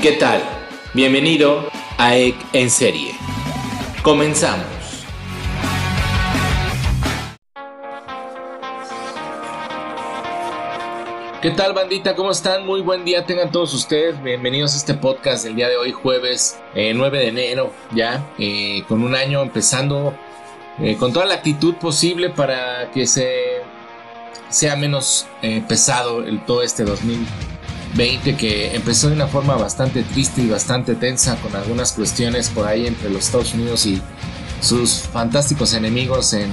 ¿Qué tal? Bienvenido a EC en serie. Comenzamos. ¿Qué tal bandita? ¿Cómo están? Muy buen día tengan todos ustedes. Bienvenidos a este podcast del día de hoy, jueves 9 eh, de enero, ya, eh, con un año empezando eh, con toda la actitud posible para que se sea menos pesado el, todo este 2000 20 que empezó de una forma bastante triste y bastante tensa con algunas cuestiones por ahí entre los Estados Unidos y sus fantásticos enemigos en,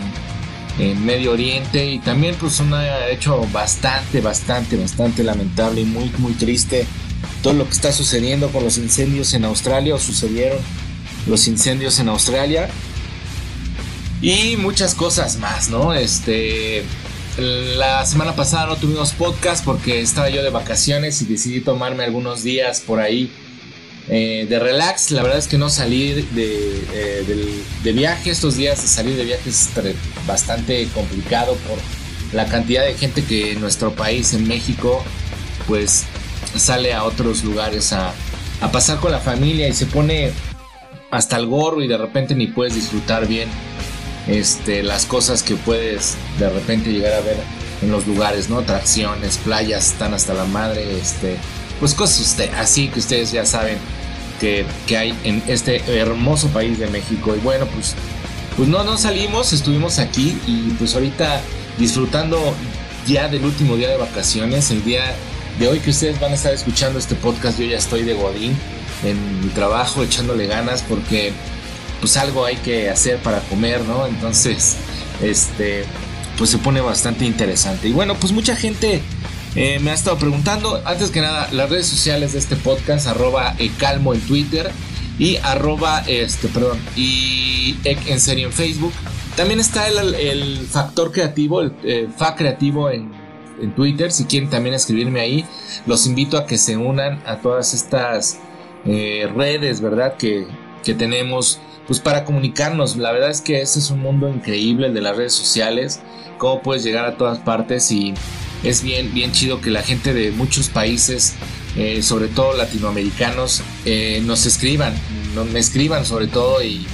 Medio Oriente y también pues un hecho bastante, bastante, bastante lamentable y muy, muy triste todo lo que está sucediendo con los incendios en Australia o sucedieron los incendios en Australia y muchas cosas más, ¿no? Este la semana pasada no tuvimos podcast porque estaba yo de vacaciones y decidí tomarme algunos días por ahí eh, de relax. La verdad es que no salí de, de, viaje. Estos días de salir de viaje es bastante complicado por la cantidad de gente que en nuestro país, en México, pues sale a otros lugares a, a pasar con la familia y se pone hasta el gorro y de repente ni puedes disfrutar bien este, las cosas que puedes de repente llegar a ver en los lugares, ¿no? Atracciones, playas, están hasta la madre, este, pues cosas usted, así que ustedes ya saben que, hay en este hermoso país de México. Y bueno, pues, pues no, no salimos, estuvimos aquí y pues ahorita disfrutando ya del último día de vacaciones, el día de hoy que ustedes van a estar escuchando este podcast, yo ya estoy de Godín en mi trabajo, echándole ganas porque pues algo hay que hacer para comer, ¿no? Entonces, este, pues se pone bastante interesante. Y bueno, pues mucha gente eh, me ha estado preguntando, antes que nada, las redes sociales de este podcast, arroba calmo en Twitter y arroba, este, perdón, y en serio en Facebook. También está el, factor creativo, el, fa creativo en, en, Twitter. Si quieren también escribirme ahí, los invito a que se unan a todas estas eh, redes, ¿verdad? Que, que tenemos pues para comunicarnos. La verdad es que ese es un mundo increíble el de las redes sociales, cómo puedes llegar a todas partes y es bien, bien chido que la gente de muchos países, eh, sobre todo latinoamericanos, eh, nos escriban, me escriban sobre todo y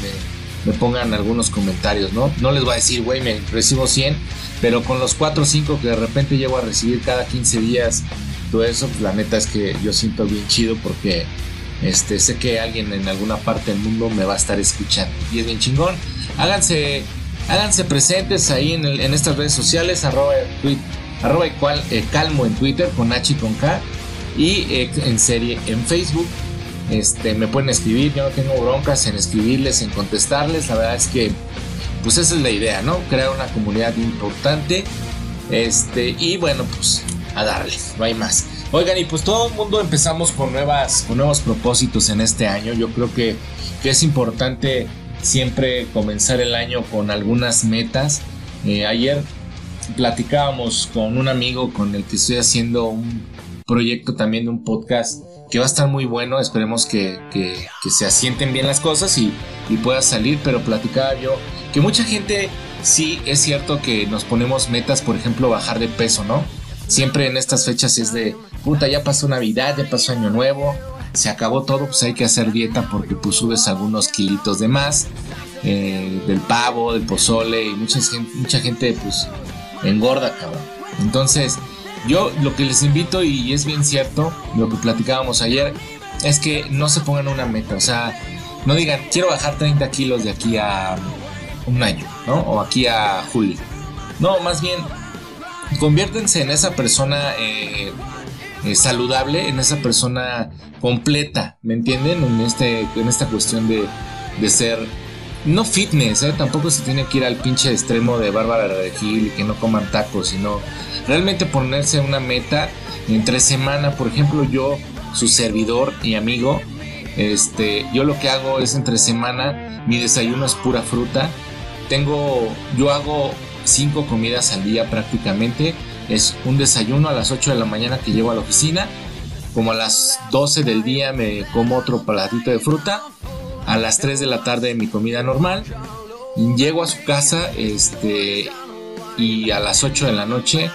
me, pongan algunos comentarios, ¿no? No les voy a decir, güey, me recibo 100, pero con los 4 o 5 que de repente llego a recibir cada 15 días, todo eso, pues la neta es que yo siento bien chido porque este, sé que alguien en alguna parte del mundo me va a estar escuchando. Y es bien chingón. Háganse, háganse presentes ahí en, estas redes sociales, arroba, arroba eh, calmo en Twitter con H y con K. Y eh, en serie en Facebook. Este, me pueden escribir, yo no tengo broncas en escribirles, en contestarles. La verdad es que, pues esa es la idea, ¿no? Crear una comunidad importante. Este, y bueno, pues a darle, no hay más. Oigan, y pues todo el mundo empezamos con, nuevas, con nuevos propósitos en este año. Yo creo que, es importante siempre comenzar el año con algunas metas. Eh, ayer platicábamos con un amigo con el que estoy haciendo un proyecto también de un podcast que va a estar muy bueno. Esperemos que, se asienten bien las cosas y, y, pueda salir. Pero platicaba yo que mucha gente sí es cierto que nos ponemos metas, por ejemplo, bajar de peso, ¿no? Siempre en estas fechas es de puta, ya pasó Navidad, ya pasó Año Nuevo, se acabó todo, pues hay que hacer dieta porque pues subes algunos kilitos de más, eh, del pavo, del pozole, y mucha gente, mucha gente pues engorda, cabrón. Entonces, yo lo que les invito, y es bien cierto, lo que platicábamos ayer, es que no se pongan una meta, o sea, no digan, quiero bajar 30 kilos de aquí a un año, ¿no? O aquí a julio. No, más bien, conviértense en esa persona eh, eh, saludable, en esa persona completa, ¿me entienden? En, este, en esta cuestión de, de ser, no fitness, ¿eh? tampoco se tiene que ir al pinche extremo de Bárbara de Gil y que no coman tacos, sino realmente ponerse una meta entre semana, por ejemplo, yo, su servidor y amigo, este, yo lo que hago es entre semana, mi desayuno es pura fruta, tengo, yo hago cinco comidas al día prácticamente, es un desayuno a las 8 de la mañana que llevo a la oficina. Como a las 12 del día me como otro platito de fruta. A las 3 de la tarde mi comida normal. Llego a su casa este, y a las 8 de la noche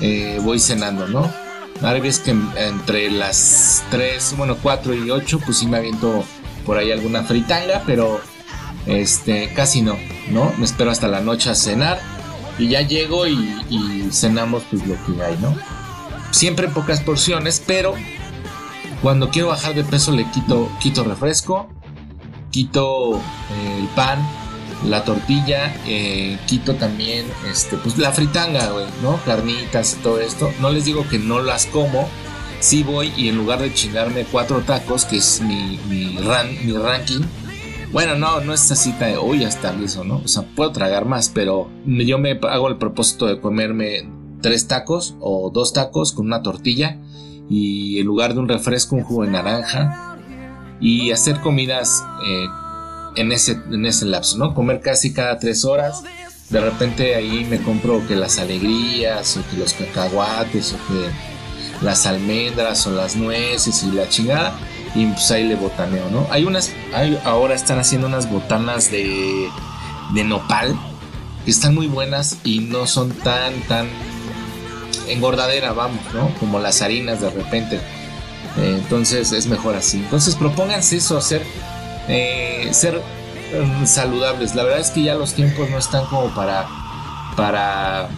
eh, voy cenando, ¿no? Hay veces que entre las 3, bueno, 4 y 8, pues sí me aviento por ahí alguna fritanga, pero este, casi no, ¿no? Me espero hasta la noche a cenar y ya llego y, cenamos pues lo que hay, ¿no? Siempre en pocas porciones, pero cuando quiero bajar de peso le quito, quito refresco, quito eh, el pan, la tortilla, eh, quito también este, pues la fritanga, güey, ¿no? Carnitas y todo esto. No les digo que no las como. Sí voy y en lugar de chingarme cuatro tacos, que es mi, mi ranking, bueno, no, no es así de hoy hasta eso, ¿no? O sea, puedo tragar más, pero yo me hago el propósito de comerme tres tacos o dos tacos con una tortilla y en lugar de un refresco, un jugo de naranja y hacer comidas eh, en, ese, en ese lapso, ¿no? Comer casi cada tres horas. De repente ahí me compro que las alegrías o que los cacahuates o que las almendras o las nueces y la chingada y pues ahí le botaneo, ¿no? Hay unas, ahora están haciendo unas botanas de, de nopal que están muy buenas y no son tan, tan engordadera, vamos, ¿no? Como las harinas de repente. Eh, entonces es mejor así. Entonces propónganse eso, hacer, eh, ser mm, saludables. La verdad es que ya los tiempos no están como para, para,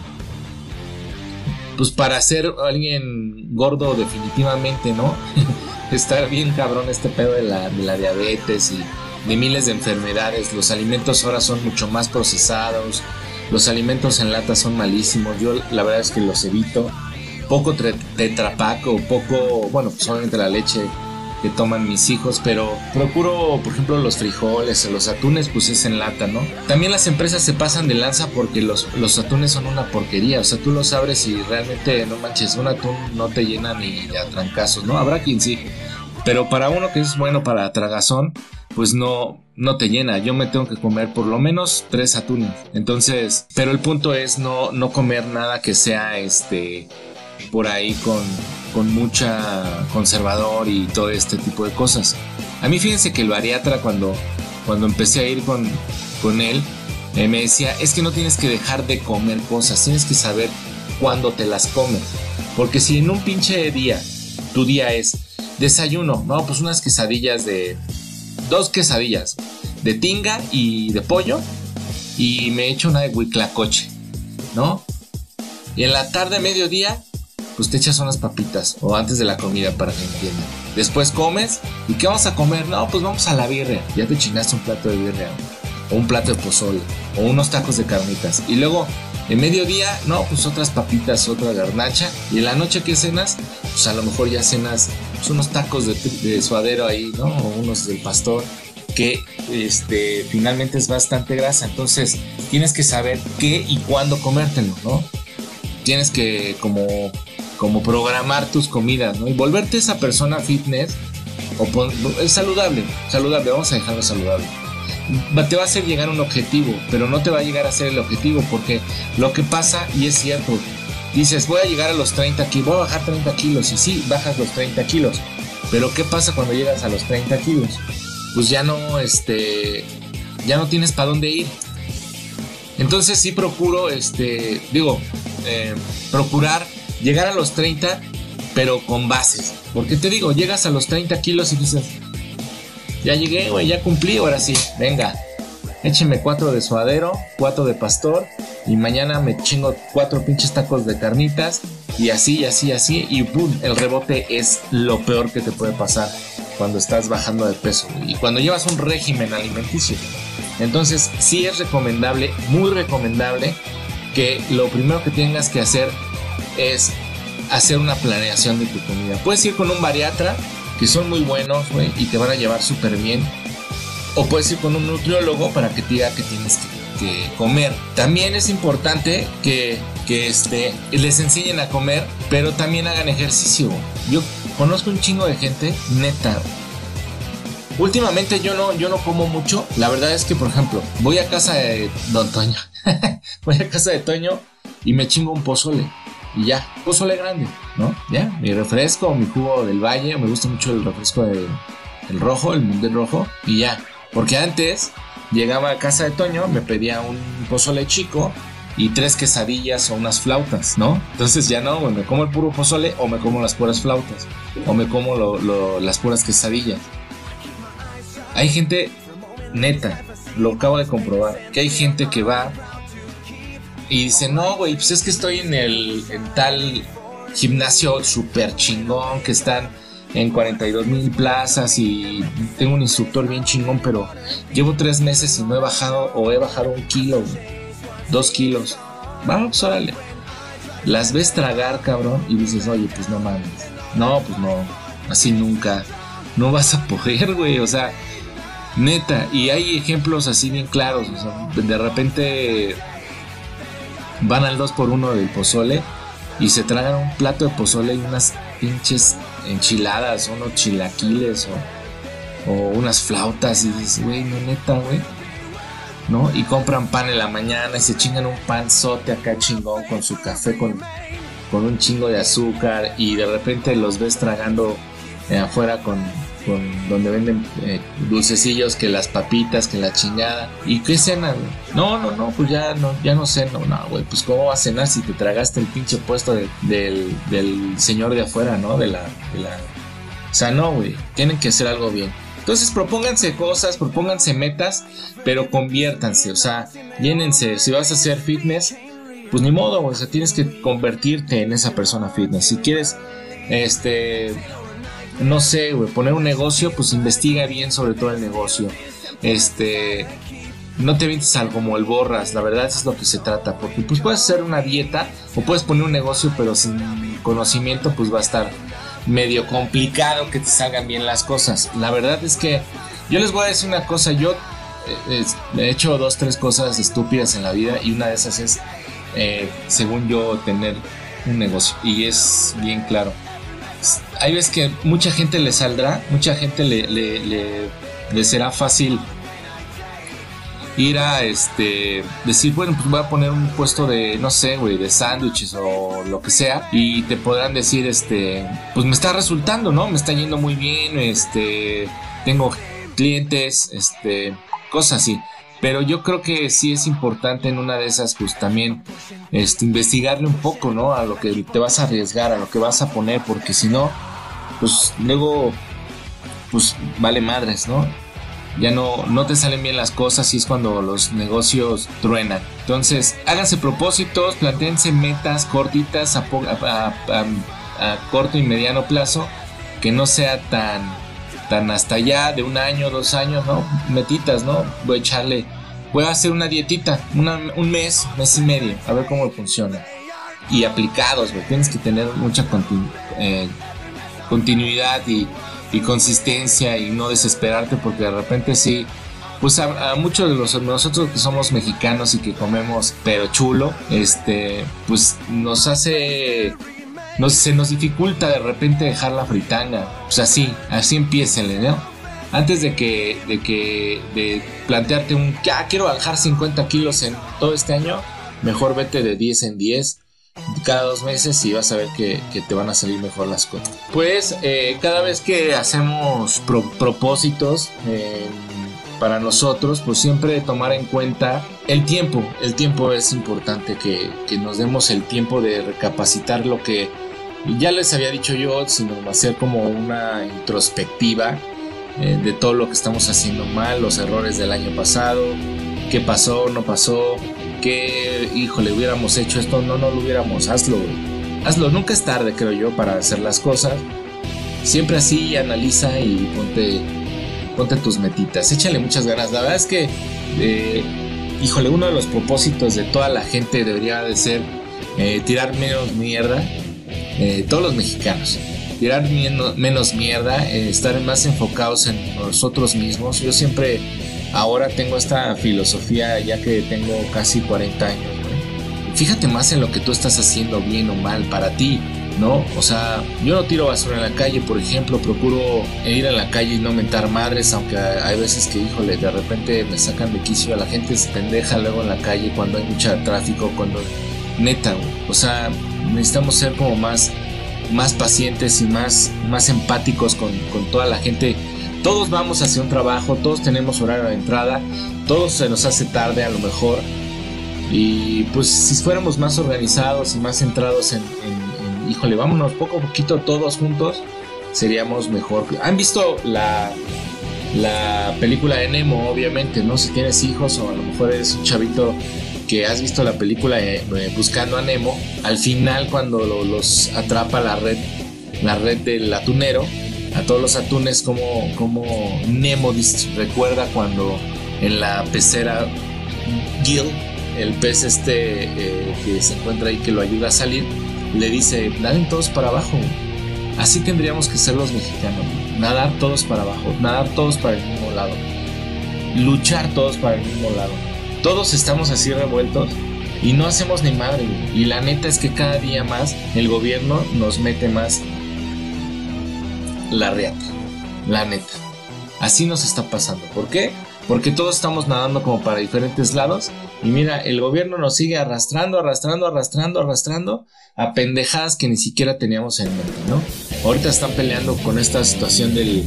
pues para ser alguien gordo definitivamente, ¿no? Estar bien cabrón este pedo de la, de la diabetes y de miles de enfermedades. Los alimentos ahora son mucho más procesados los alimentos en lata son malísimos. Yo la verdad es que los evito. Poco tetrapaco, poco, bueno, pues obviamente la leche que toman mis hijos, pero procuro, por ejemplo, los frijoles o los atunes, pues es en lata, ¿no? También las empresas se pasan de lanza porque los, los atunes son una porquería, o sea, tú los abres y realmente, no manches, un atún no te llena ni a trancazos, ¿no? Habrá quien sí, pero para uno que es bueno para tragazón, pues no, no te llena. Yo me tengo que comer por lo menos tres atunes. Entonces, pero el punto es no, no comer nada que sea este por ahí con, con mucha conservador y todo este tipo de cosas. A mí fíjense que el bariatra cuando, cuando empecé a ir con, con él, eh, me decía, es que no tienes que dejar de comer cosas, tienes que saber cuándo te las comes. Porque si en un pinche día, tu día es desayuno, no, pues unas quesadillas de, dos quesadillas de tinga y de pollo y me echo una de huiclacoche, ¿no? Y en la tarde, mediodía, pues te echas unas papitas o antes de la comida para que entiendan. Después comes y ¿qué vamos a comer? No, pues vamos a la birria. Ya te chingaste un plato de birria o un plato de pozole o unos tacos de carnitas. Y luego en mediodía, no, pues otras papitas, otra garnacha. Y en la noche que cenas, pues a lo mejor ya cenas pues, unos tacos de, suadero ahí, ¿no? O unos del pastor que este, finalmente es bastante grasa. Entonces tienes que saber qué y cuándo comértelo, ¿no? Tienes que como, como programar tus comidas, ¿no? Y volverte esa persona fitness o es saludable, saludable, vamos a dejarlo saludable te va a hacer llegar un objetivo, pero no te va a llegar a ser el objetivo porque lo que pasa, y es cierto, dices voy a llegar a los 30 kilos, voy a bajar 30 kilos, y sí, bajas los 30 kilos, pero ¿qué pasa cuando llegas a los 30 kilos? Pues ya no, este, ya no tienes para dónde ir. Entonces sí procuro, este, digo, eh, procurar llegar a los 30, pero con bases. Porque te digo, llegas a los 30 kilos y dices, ya llegué, güey, ya cumplí, ahora sí, venga. Échenme cuatro de suadero, cuatro de pastor y mañana me chingo cuatro pinches tacos de carnitas y así, y así, así y boom, el rebote es lo peor que te puede pasar cuando estás bajando de peso y cuando llevas un régimen alimenticio. Entonces, sí es recomendable, muy recomendable que lo primero que tengas que hacer es hacer una planeación de tu comida. Puedes ir con un bariatra que son muy buenos, güey, y te van a llevar súper bien. O puedes ir con un nutriólogo para que te diga que tienes que, comer. También es importante que, que este, les enseñen a comer, pero también hagan ejercicio. Yo conozco un chingo de gente, neta. Últimamente yo no, yo no como mucho. La verdad es que, por ejemplo, voy a casa de Don Toño. voy a casa de Toño y me chingo un pozole y ya, pozole grande, ¿no? Ya, mi refresco, mi jugo del valle, me gusta mucho el refresco del el rojo, el mundial rojo, y ya. Porque antes llegaba a casa de Toño, me pedía un pozole chico y tres quesadillas o unas flautas, ¿no? Entonces ya no, me como el puro pozole o me como las puras flautas o me como las puras quesadillas. Hay gente, neta, lo acabo de comprobar, que hay gente que va y dice, no, güey, pues es que estoy en el en tal gimnasio súper chingón que están en 42 mil plazas y tengo un instructor bien chingón, pero llevo tres meses y no he bajado o he bajado un kilo, dos kilos. Vamos, órale. Las ves tragar, cabrón, y dices, oye, pues no mames. No, pues no, así nunca. No vas a poder, güey, o sea, neta. Y hay ejemplos así bien claros, o sea, de repente van al 2 por 1 del pozole y se tragan un plato de pozole y unas pinches enchiladas, unos chilaquiles o, o unas flautas y dices, güey, no neta, güey. ¿No? Y compran pan en la mañana y se chingan un panzote acá chingón con su café con, con un chingo de azúcar y de repente los ves tragando afuera con con donde venden eh, dulcecillos, que las papitas, que la chingada. ¿Y qué cena, No, no, no, pues ya no, ya no ceno, no, güey. Pues cómo vas a cenar si te tragaste el pinche puesto del, del, señor de afuera, ¿no? De la, de la... O sea, no, güey. Tienen que hacer algo bien. Entonces propónganse cosas, propónganse metas, pero conviértanse, o sea, llénense. Si vas a hacer fitness, pues ni modo, o sea, tienes que convertirte en esa persona fitness. Si quieres, este, no sé, güey, poner un negocio, pues investiga bien sobre todo el negocio. Este, no te vientes algo como el borras, la verdad es lo que se trata, porque pues puedes hacer una dieta o puedes poner un negocio, pero sin conocimiento, pues va a estar medio complicado que te salgan bien las cosas. La verdad es que yo les voy a decir una cosa, yo eh, he hecho dos, tres cosas estúpidas en la vida y una de esas es, eh, según yo, tener un negocio y es bien claro hay veces que mucha gente le saldrá, mucha gente le, le, será fácil ir a este decir, bueno, pues voy a poner un puesto de, no sé, güey, de sándwiches o lo que sea, y te podrán decir, este, pues me está resultando, ¿no? Me está yendo muy bien, este, tengo clientes, este, cosas así. Pero yo creo que sí es importante en una de esas, pues también este, investigarle un poco, ¿no? A lo que te vas a arriesgar, a lo que vas a poner, porque si no, pues luego, pues vale madres, ¿no? Ya no, no te salen bien las cosas y es cuando los negocios truenan. Entonces, háganse propósitos, planteense metas cortitas a, a corto y mediano plazo, que no sea tan tan hasta allá de un año, dos años, ¿no? Metitas, ¿no? Voy a echarle, voy a hacer una dietita, un mes, mes y medio, a ver cómo funciona. Y aplicados, güey, tienes que tener mucha eh, continuidad y, consistencia y no desesperarte porque de repente sí, pues a, muchos de los, nosotros que somos mexicanos y que comemos pero chulo, este, pues nos hace se nos dificulta de repente dejar la fritanga. Pues así, así empiecen, ¿no? Antes de que, de que, de plantearte un, ya quiero bajar 50 kilos en todo este año, mejor vete de 10 en 10 cada dos meses y vas a ver que, te van a salir mejor las cosas. Pues eh, cada vez que hacemos propósitos para nosotros, pues siempre tomar en cuenta el tiempo. El tiempo es importante que, que nos demos el tiempo de recapacitar lo que ya les había dicho yo, sino hacer como una introspectiva eh, de todo lo que estamos haciendo mal, los errores del año pasado, qué pasó, no pasó, qué, híjole, hubiéramos hecho esto, no, no lo hubiéramos, hazlo, hazlo, nunca es tarde, creo yo, para hacer las cosas. Siempre así, analiza y ponte, ponte tus metitas, échale muchas ganas. La verdad es que, eh, híjole, uno de los propósitos de toda la gente debería de ser eh, tirar menos mierda eh, todos los mexicanos. Tirar menos, mierda, eh, estar más enfocados en nosotros mismos. Yo siempre ahora tengo esta filosofía ya que tengo casi 40 años. Fíjate más en lo que tú estás haciendo bien o mal para ti. ¿no? O sea, yo no tiro basura en la calle, por ejemplo, procuro ir a la calle y no mentar madres, aunque hay veces que, híjole, de repente me sacan de quicio, a la gente se pendeja luego en la calle cuando hay mucho tráfico, cuando neta, o sea, necesitamos ser como más, más pacientes y más, más empáticos con, toda la gente. Todos vamos hacia un trabajo, todos tenemos horario de entrada, todos se nos hace tarde a lo mejor. Y pues si fuéramos más organizados y más centrados en, en, híjole, vámonos poco a poquito todos juntos, seríamos mejor. ¿Han visto la, la película de Nemo, obviamente, ¿no? Si tienes hijos o a lo mejor eres un chavito que has visto la película eh, Buscando a Nemo, al final cuando los atrapa la red, la red del atunero, a todos los atunes como, como Nemo recuerda cuando en la pecera Gil el pez este eh, que se encuentra ahí que lo ayuda a salir, le dice, naden todos para abajo. Así tendríamos que ser los mexicanos. Nadar todos para abajo, nadar todos para el mismo lado. Luchar todos para el mismo lado. Todos estamos así revueltos y no hacemos ni madre. Y la neta es que cada día más el gobierno nos mete más la reata. La neta. Así nos está pasando. ¿Por qué? Porque todos estamos nadando como para diferentes lados. Y mira, el gobierno nos sigue arrastrando, arrastrando, arrastrando, arrastrando a pendejadas que ni siquiera teníamos en mente, ¿no? Ahorita están peleando con esta situación del.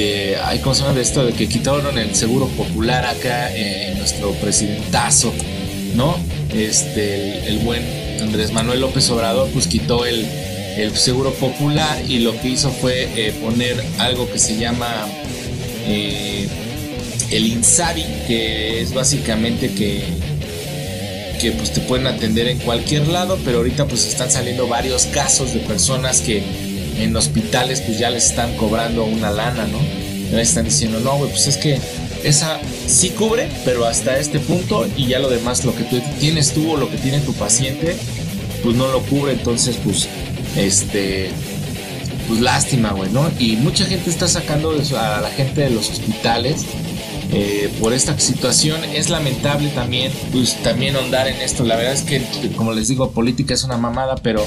De, ay, ¿cómo se llama de esto? De que quitaron el seguro popular acá en nuestro presidentazo, ¿no? Este, el, buen Andrés Manuel López Obrador, pues quitó el, el seguro popular y lo que hizo fue eh, poner algo que se llama. Eh, el Insabi, que es básicamente que, que pues te pueden atender en cualquier lado, pero ahorita pues están saliendo varios casos de personas que en hospitales pues ya les están cobrando una lana, ¿no? Ya están diciendo, no, güey, pues es que esa sí cubre, pero hasta este punto y ya lo demás, lo que tú tienes tú o lo que tiene tu paciente, pues no lo cubre, entonces pues, este, pues lástima, güey, ¿no? Y mucha gente está sacando a la gente de los hospitales eh, por esta situación. Es lamentable también, pues también ahondar en esto. La verdad es que, como les digo, política es una mamada, pero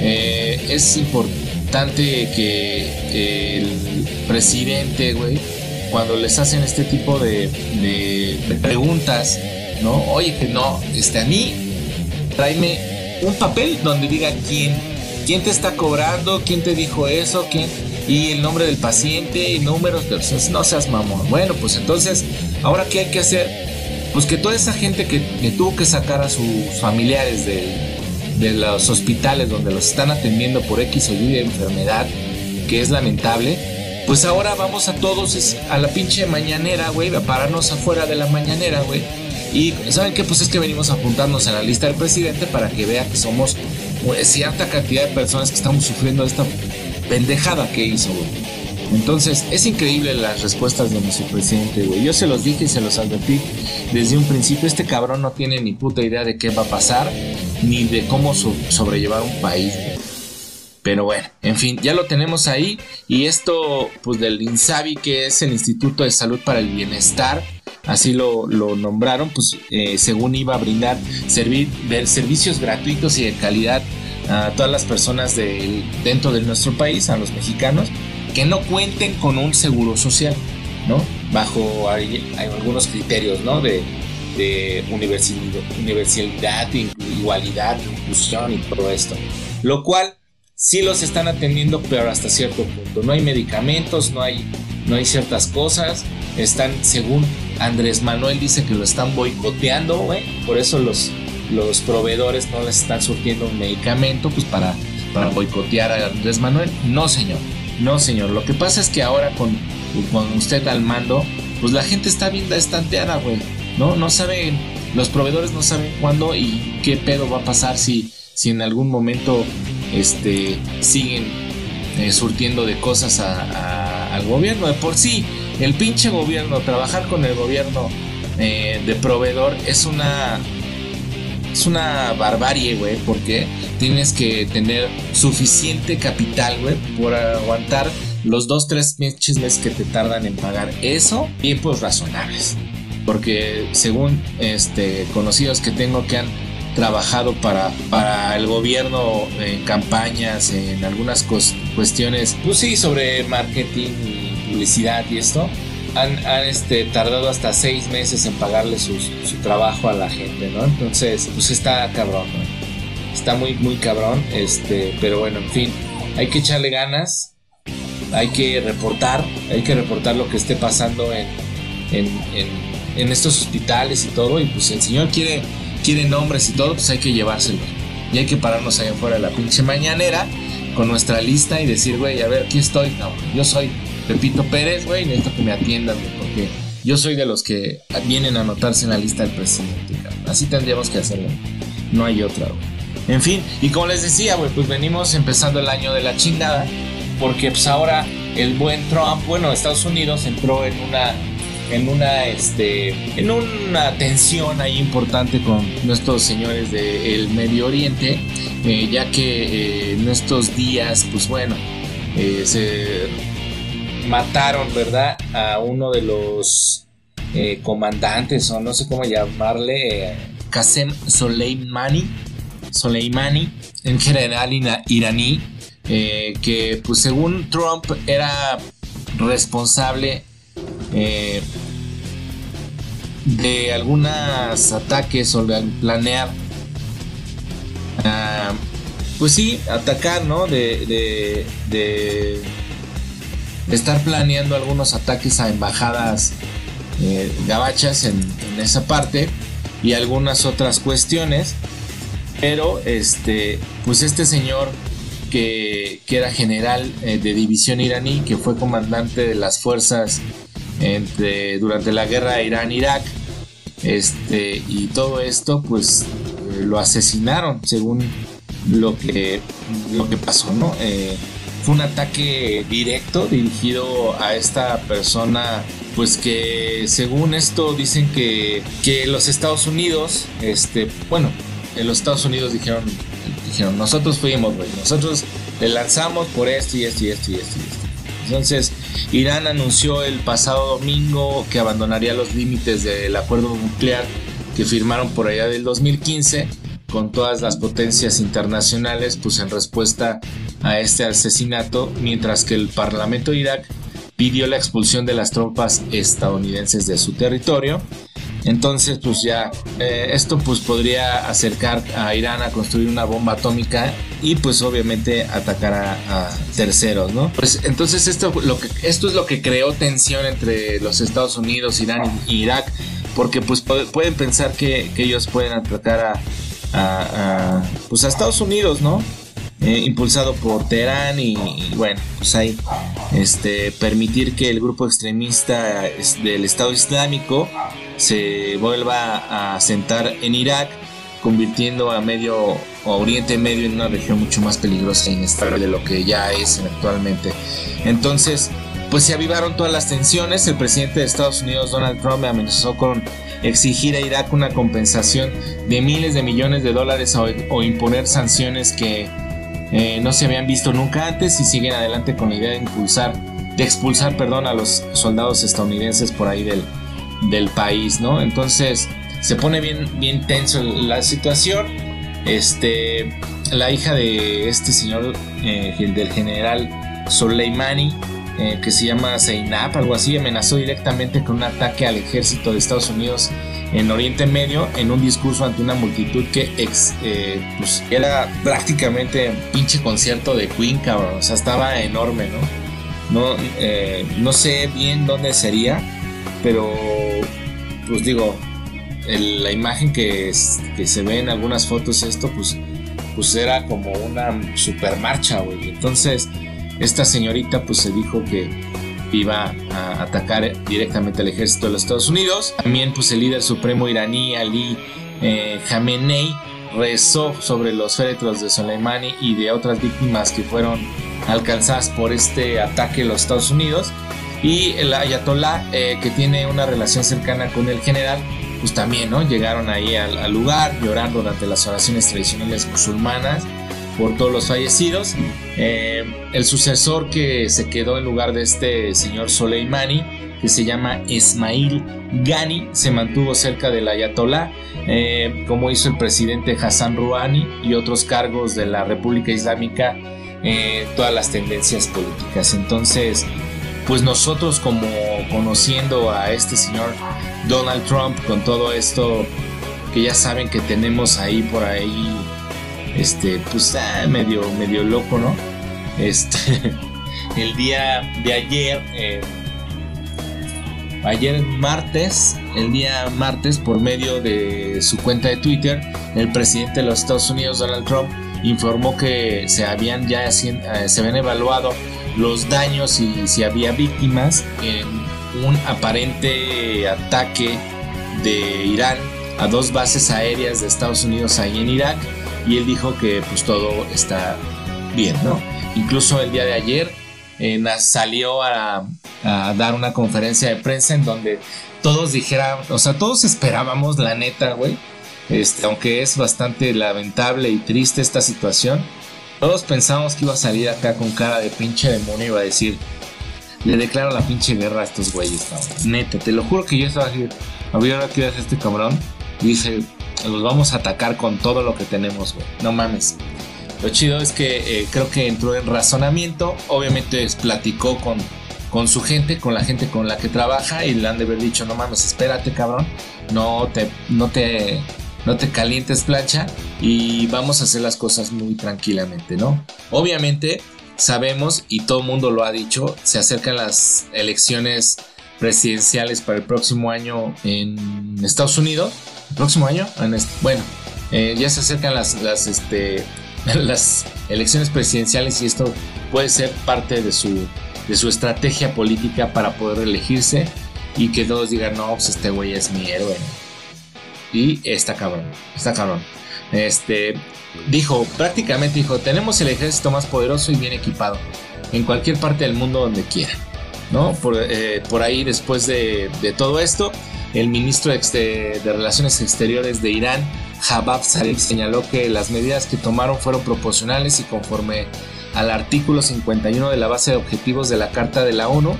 eh, es importante que el presidente, güey, cuando les hacen este tipo de, preguntas, ¿no? Oye, que no, este, a mí, tráeme un papel donde diga quién, quién te está cobrando, quién te dijo eso, quién y el nombre del paciente y números de no seas mamón. Bueno, pues entonces, ahora qué hay que hacer? Pues que toda esa gente que, tuvo que sacar a sus familiares de, los hospitales donde los están atendiendo por X o Y enfermedad, que es lamentable, pues ahora vamos a todos a la pinche mañanera, güey, a pararnos afuera de la mañanera, güey. Y ¿saben qué? Pues es que venimos a apuntarnos a la lista del presidente para que vea que somos pues, cierta cantidad de personas que estamos sufriendo esta pendejada que hizo, güey. Entonces, es increíble las respuestas de nuestro presidente, güey. Yo se los dije y se los advertí desde un principio. Este cabrón no tiene ni puta idea de qué va a pasar, ni de cómo sobrellevar un país, Pero bueno, en fin, ya lo tenemos ahí. Y esto, pues del INSABI, que es el Instituto de Salud para el Bienestar, así lo, nombraron, pues eh, según iba a brindar servir, servicios gratuitos y de calidad a todas las personas de, dentro de nuestro país, a los mexicanos, que no cuenten con un seguro social, ¿no? Bajo hay, algunos criterios, ¿no? De, de universalidad, igualdad, inclusión y todo esto. Lo cual sí los están atendiendo, pero hasta cierto punto. No hay medicamentos, no hay, no hay ciertas cosas. Están, según Andrés Manuel dice que lo están boicoteando, güey. Por eso los, los proveedores no les están surtiendo un medicamento pues para, para boicotear a Andrés Manuel. No, señor. No, señor. Lo que pasa es que ahora con, con usted al mando, pues la gente está bien estanteada, güey. ¿No? No saben, los proveedores no saben cuándo y qué pedo va a pasar si, si en algún momento este, siguen eh, surtiendo de cosas al gobierno. De por sí, el pinche gobierno, trabajar con el gobierno eh, de proveedor es una es una barbarie, güey, porque tienes que tener suficiente capital, güey, por aguantar los dos, tres meses que te tardan en pagar eso, tiempos razonables. Porque según este, conocidos que tengo que han trabajado para, para el gobierno en campañas, en algunas cuestiones, pues sí, sobre marketing y publicidad y esto, han, este, tardado hasta seis meses en pagarle su, trabajo a la gente, ¿no? Entonces, pues está cabrón, ¿no? Está muy, muy cabrón, este, pero bueno, en fin, hay que echarle ganas, hay que reportar, hay que reportar lo que esté pasando en, en, estos hospitales y todo, y pues el Señor quiere quieren nombres y todo, pues hay que llevárselo. Y hay que pararnos allá afuera de la pinche mañanera con nuestra lista y decir, güey, a ver, aquí estoy, Yo soy Pepito Pérez, güey, necesito que me atiendan, porque yo soy de los que vienen a anotarse en la lista del presidente, Así tendríamos que hacerlo. No hay otra, En fin, y como les decía, güey, pues venimos empezando el año de la chingada, porque pues ahora el buen Trump, bueno, Estados Unidos entró en una en una este en una tensión ahí importante con nuestros señores del Medio Oriente eh, ya que eh, en estos días pues bueno eh, se mataron verdad a uno de los comandantes o no sé cómo llamarle Qasem Soleimani Soleimani en general iraní que pues según Trump era responsable eh, de algunos ataques o de planear, ah, pues sí, atacar, ¿no? De, de, estar planeando algunos ataques a embajadas eh, gabachas en, esa parte y algunas otras cuestiones. Pero este, pues este señor que, que era general eh, de división iraní, que fue comandante de las fuerzas entre, durante la guerra Irán-Irak. Este, y todo esto, pues eh, lo asesinaron, según lo que, lo que pasó, ¿no? Eh, fue un ataque directo dirigido a esta persona, pues que según esto dicen que, que los Estados Unidos, este, bueno, en los Estados Unidos dijeron, dijeron, nosotros fuimos, nosotros le lanzamos por esto y esto y esto y esto. Y esto. Entonces, Irán anunció el pasado domingo que abandonaría los límites del acuerdo nuclear que firmaron por allá del 2015 con todas las potencias internacionales, pues en respuesta a este asesinato, mientras que el Parlamento de Irak pidió la expulsión de las tropas estadounidenses de su territorio. Entonces, pues ya, eh, esto pues podría acercar a Irán a construir una bomba atómica y pues obviamente atacar a, terceros, ¿no? Pues entonces esto, lo que, esto es lo que creó tensión entre los Estados Unidos, Irán y Irak, porque pues pueden pensar que, ellos pueden atacar a, pues a Estados Unidos, ¿no? Eh, impulsado por Teherán y, bueno, pues ahí este, permitir que el grupo extremista del Estado Islámico se vuelva a sentar en Irak, convirtiendo a Medio Oriente Medio en una región mucho más peligrosa e inestable de lo que ya es actualmente. Entonces, pues se avivaron todas las tensiones. El presidente de Estados Unidos, Donald Trump, amenazó con exigir a Irak una compensación de miles de millones de dólares o, imponer sanciones que eh, no se habían visto nunca antes y siguen adelante con la idea de impulsar, de expulsar, perdón, a los soldados estadounidenses por ahí del, del país, ¿no? Entonces se pone bien, bien tenso la situación. Este, la hija de este señor, eh, del general Soleimani, eh, que se llama Zainab, algo así, amenazó directamente con un ataque al ejército de Estados Unidos en Oriente Medio en un discurso ante una multitud que eh, pues, era prácticamente pinche concierto de Queen, cabrón. O sea, estaba enorme, ¿no? No, no sé bien dónde sería, pero pues digo, la imagen que, que, se ve en algunas fotos esto, pues, pues era como una super marcha, güey. Entonces, esta señorita pues se dijo que iba a atacar directamente al ejército de los Estados Unidos. También pues el líder supremo iraní Ali eh, Khamenei rezó sobre los féretros de Soleimani y de otras víctimas que fueron alcanzadas por este ataque de los Estados Unidos y el ayatollah, eh, que tiene una relación cercana con el general, pues también, ¿no? Llegaron ahí al, lugar llorando durante las oraciones tradicionales musulmanas por todos los fallecidos. Eh, el sucesor que se quedó en lugar de este señor Soleimani, que se llama Ismail Ghani, se mantuvo cerca del ayatollah, eh, como hizo el presidente Hassan Rouhani y otros cargos de la República Islámica, todas las tendencias políticas. Entonces, pues nosotros como conociendo a este señor Donald Trump con todo esto que ya saben que tenemos ahí por ahí este pues ah, medio medio loco no este el día de ayer eh, ayer martes, el día martes, por medio de su cuenta de Twitter, el presidente de los Estados Unidos, Donald Trump, informó que se habían ya eh, se habían evaluado los daños y si había víctimas en un aparente ataque de Irán a dos bases aéreas de Estados Unidos ahí en Irak y él dijo que pues todo está bien, ¿no? Incluso el día de ayer eh, salió a, dar una conferencia de prensa en donde todos dijeran, o sea, todos esperábamos, la neta, güey, este, aunque es bastante lamentable y triste esta situación, todos pensábamos que iba a salir acá con cara de pinche demonio y iba a decir, le declaro la pinche guerra a estos güeyes, Neta, te lo juro que yo estaba aquí, había que hacer este cabrón y dice, los vamos a atacar con todo lo que tenemos, güey. No mames. Lo chido es que eh, creo que entró en razonamiento. Obviamente platicó con, con su gente, con la gente con la que trabaja y le han de haber dicho, no mames, espérate cabrón, no te, no te, no te calientes plancha y vamos a hacer las cosas muy tranquilamente, ¿no? Obviamente sabemos y todo el mundo lo ha dicho, se acercan las elecciones presidenciales para el próximo año en Estados Unidos. ¿El próximo año? bueno, eh, ya se acercan las, las, este, las elecciones presidenciales y esto puede ser parte de su, de su estrategia política para poder elegirse y que todos digan, no, pues este güey es mi héroe. Y está cabrón, está cabrón. Este, dijo, prácticamente dijo, tenemos el ejército más poderoso y bien equipado en cualquier parte del mundo donde quiera. ¿no? Por, eh, por ahí después de, de, todo esto, el ministro de, Relaciones Exteriores de Irán, Jabab Zarif señaló que las medidas que tomaron fueron proporcionales y conforme al artículo 51 de la base de objetivos de la Carta de la ONU,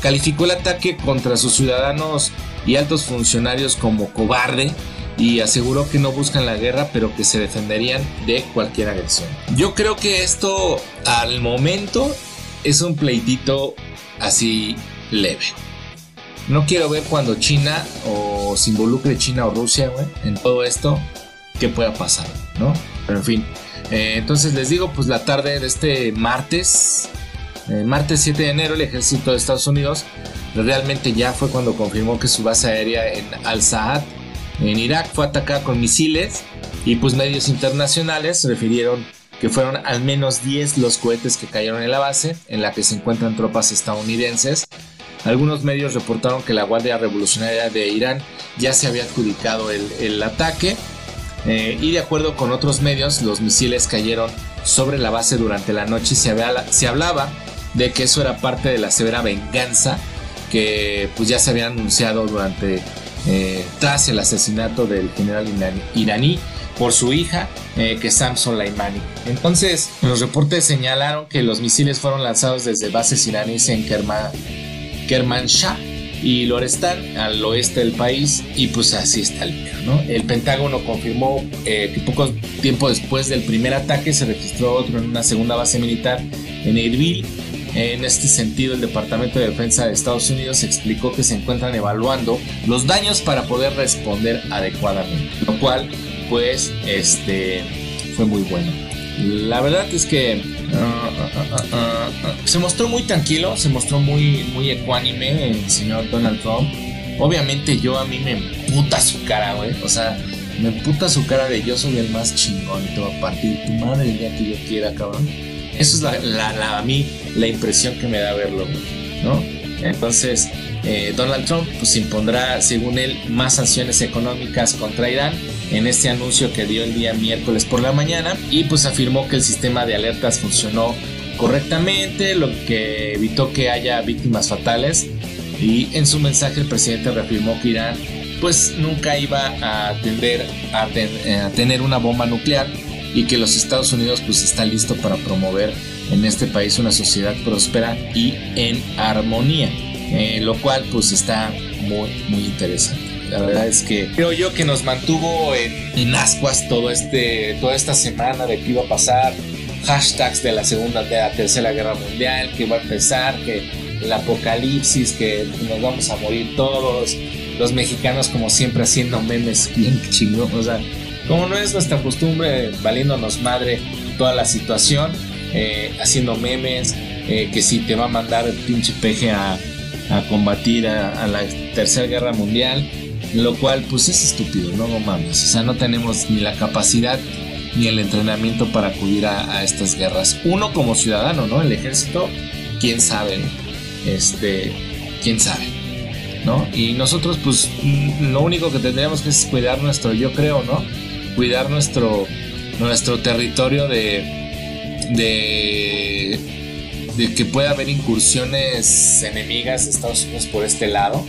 calificó el ataque contra sus ciudadanos y altos funcionarios como cobarde y aseguró que no buscan la guerra pero que se defenderían de cualquier agresión. Yo creo que esto al momento es un pleitito así leve. No quiero ver cuando China o se involucre China o Rusia, güey, en todo esto, qué pueda pasar, ¿no? Pero en fin. Eh, entonces les digo, pues la tarde de este martes, eh, martes 7 de enero, el ejército de Estados Unidos realmente ya fue cuando confirmó que su base aérea en Al-Saad, en Irak, fue atacada con misiles y pues medios internacionales refirieron que fueron al menos 10 los cohetes que cayeron en la base, en la que se encuentran tropas estadounidenses, algunos medios reportaron que la Guardia Revolucionaria de Irán ya se había adjudicado el, ataque eh, y de acuerdo con otros medios los misiles cayeron sobre la base durante la noche se, se hablaba de que eso era parte de la severa venganza que pues ya se había anunciado durante eh, tras el asesinato del general iraní por su hija, eh, que Sam Soleimani. Entonces, los reportes señalaron que los misiles fueron lanzados desde bases iraníes en Kerman, Kermanshah y Lorestán al oeste del país y pues así está el video, ¿no? El Pentágono confirmó eh, que poco tiempo después del primer ataque se registró otro en una segunda base militar en Erbil. En este sentido, el Departamento de Defensa de Estados Unidos explicó que se encuentran evaluando los daños para poder responder adecuadamente, lo cual pues este fue muy bueno. La verdad es que se mostró muy tranquilo, se mostró muy, muy ecuánime el señor Donald Trump. Obviamente yo a mí me emputa su cara, güey. O sea, me emputa su cara de yo soy el más chingón y te voy a partir tu madre el día que yo quiera, cabrón. Eso es la, la, a mí la impresión que me da verlo, ¿no? Entonces, eh, Donald Trump pues impondrá, según él, más sanciones económicas contra Irán en este anuncio que dio el día miércoles por la mañana y pues afirmó que el sistema de alertas funcionó correctamente, lo que evitó que haya víctimas fatales y en su mensaje el presidente reafirmó que Irán pues nunca iba a atender a, tener una bomba nuclear y que los Estados Unidos pues está listo para promover en este país una sociedad próspera y en armonía, eh, lo cual pues está muy muy interesante. La verdad es que creo yo que nos mantuvo en, ascuas todo este, toda esta semana de qué iba a pasar. Hashtags de la segunda, de la tercera guerra mundial, que va a empezar, que el apocalipsis, que nos vamos a morir todos. Los mexicanos, como siempre, haciendo memes bien chingón. O sea, como no es nuestra costumbre, valiéndonos madre toda la situación, eh, haciendo memes, eh, que si te va a mandar el pinche peje a a combatir a, la tercera guerra mundial, lo cual pues es estúpido, no, no mames, o sea, no tenemos ni la capacidad ni el entrenamiento para acudir a, estas guerras. Uno como ciudadano, ¿no? El ejército, quién sabe, este, quién sabe, ¿no? Y nosotros pues lo único que tendríamos que es cuidar nuestro, yo creo, ¿no? Cuidar nuestro, nuestro territorio de, de de que pueda haber incursiones enemigas de Estados Unidos por este lado.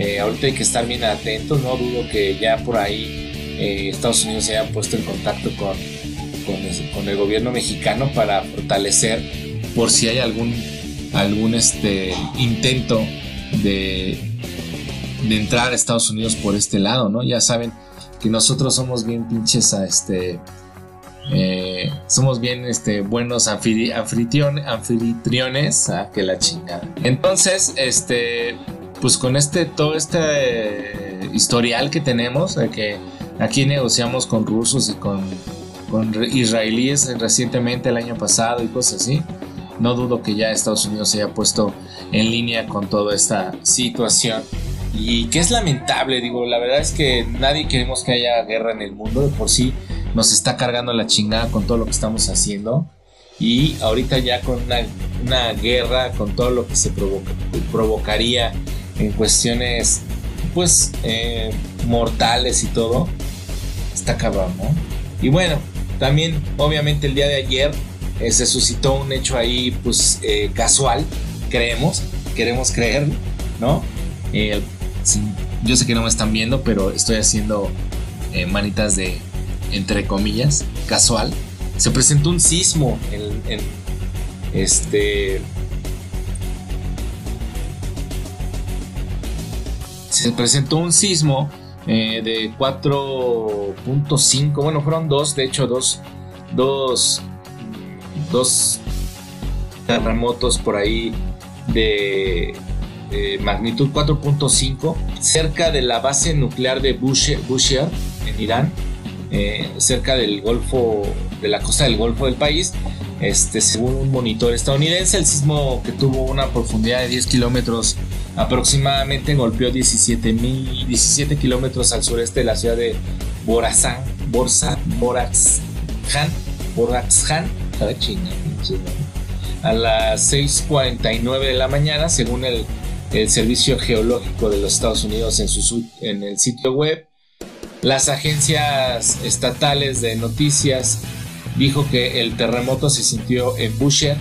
Eh, ahorita hay que estar bien atentos, no dudo que ya por ahí eh, Estados Unidos se haya puesto en contacto con, con, el gobierno mexicano para fortalecer por si hay algún, algún este, intento de, de entrar a Estados Unidos por este lado, ¿no? Ya saben que nosotros somos bien pinches a este eh, somos bien este, buenos anfitriones, ah, que la chingada. Entonces, este, pues con este, todo este eh, historial que tenemos, de que aquí negociamos con rusos y con, israelíes recientemente el año pasado y cosas así, no dudo que ya Estados Unidos se haya puesto en línea con toda esta situación. Y que es lamentable, digo, la verdad es que nadie queremos que haya guerra en el mundo, de por sí nos está cargando la chingada con todo lo que estamos haciendo. Y ahorita ya con una, guerra, con todo lo que se provocaría en cuestiones, pues, eh, mortales y todo, está cabrón, ¿no? Y bueno, también, obviamente, el día de ayer eh, se suscitó un hecho ahí, pues, eh, casual, creemos, queremos creer, ¿no? yo sé que no me están viendo, pero estoy haciendo manitas de entre comillas, casual, se presentó un sismo en, este se presentó un sismo eh, de 4.5, bueno, fueron dos, de hecho, dos, dos, dos terremotos por ahí de, magnitud 4.5 cerca de la base nuclear de Bushehr en Irán eh, cerca del Golfo, de la costa del Golfo del país. Este, según un monitor estadounidense, el sismo que tuvo una profundidad de 10 kilómetros aproximadamente golpeó 17, 17 kilómetros al sureste de la ciudad de Borazán, Borza, Boraxhan, Boraxhan, a las 6.49 de la mañana, según el, el Servicio Geológico de los Estados Unidos en, su, en el sitio web. Las agencias estatales de noticias dijo que el terremoto se sintió en Bushehr,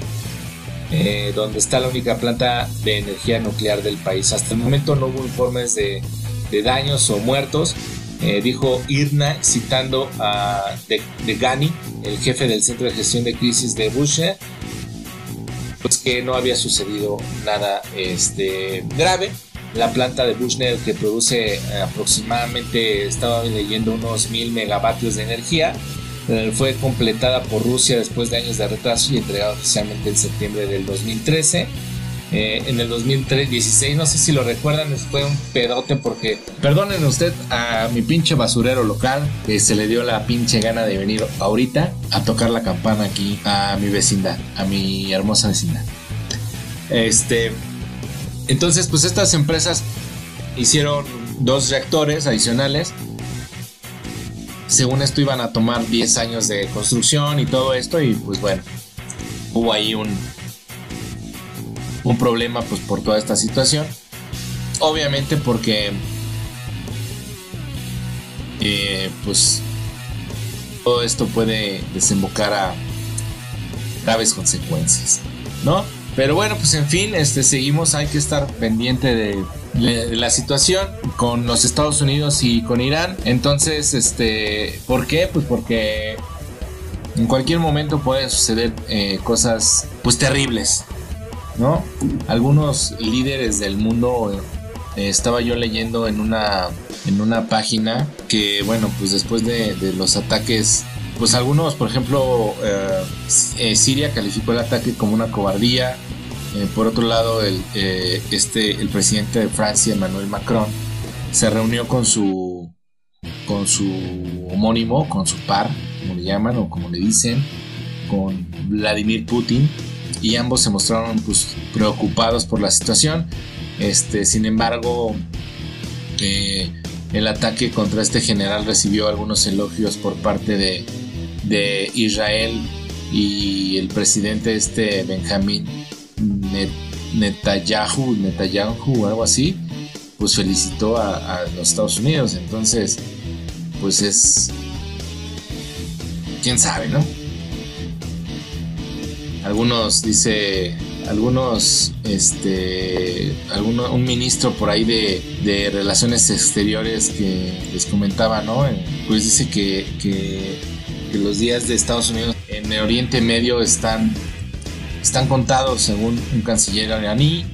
eh, donde está la única planta de energía nuclear del país. Hasta el momento no hubo informes de, daños o muertos, eh, dijo Irna citando a de, Gani, el jefe del Centro de Gestión de Crisis de Bushehr, pues que no había sucedido nada este, grave la planta de Bushnell que produce eh, aproximadamente, estaba leyendo, unos mil megavatios de energía. Eh, fue completada por Rusia después de años de retraso y entregada oficialmente en septiembre del 2013. Eh, en el 2016, no sé si lo recuerdan, fue un pedote porque, perdonen usted a mi pinche basurero local, que se le dio la pinche gana de venir ahorita a tocar la campana aquí a mi vecindad, a mi hermosa vecindad. Este, entonces, pues estas empresas hicieron dos reactores adicionales. Según esto iban a tomar 10 años de construcción y todo esto y pues bueno, hubo ahí un, un problema pues por toda esta situación. Obviamente porque eh, pues todo esto puede desembocar a graves consecuencias, ¿no? Pero bueno, pues en fin, este, seguimos, hay que estar pendiente de, la situación con los Estados Unidos y con Irán. Entonces, este, ¿por qué? Pues porque en cualquier momento pueden suceder eh, cosas pues terribles, ¿no? Algunos líderes del mundo eh, estaba yo leyendo en una en una página que bueno pues después de, los ataques pues algunos, por ejemplo, eh, eh, Siria calificó el ataque como una cobardía. Eh, por otro lado, el, este, el presidente de Francia, Emmanuel Macron, se reunió con su, con su homónimo, con su par, como le llaman o como le dicen, con Vladimir Putin, y ambos se mostraron pues, preocupados por la situación. Este, sin embargo, eh, el ataque contra este general recibió algunos elogios por parte de, de Israel y el presidente este Benjamín Netanyahu, Netanyahu, algo así, pues felicitó a, los Estados Unidos. Entonces, pues es, quién sabe, ¿no? Algunos dice, algunos, este, un ministro por ahí de, de, relaciones exteriores que les comentaba, ¿no? Pues dice que, que, que los días de Estados Unidos en el Oriente Medio están están contados según un canciller iraní,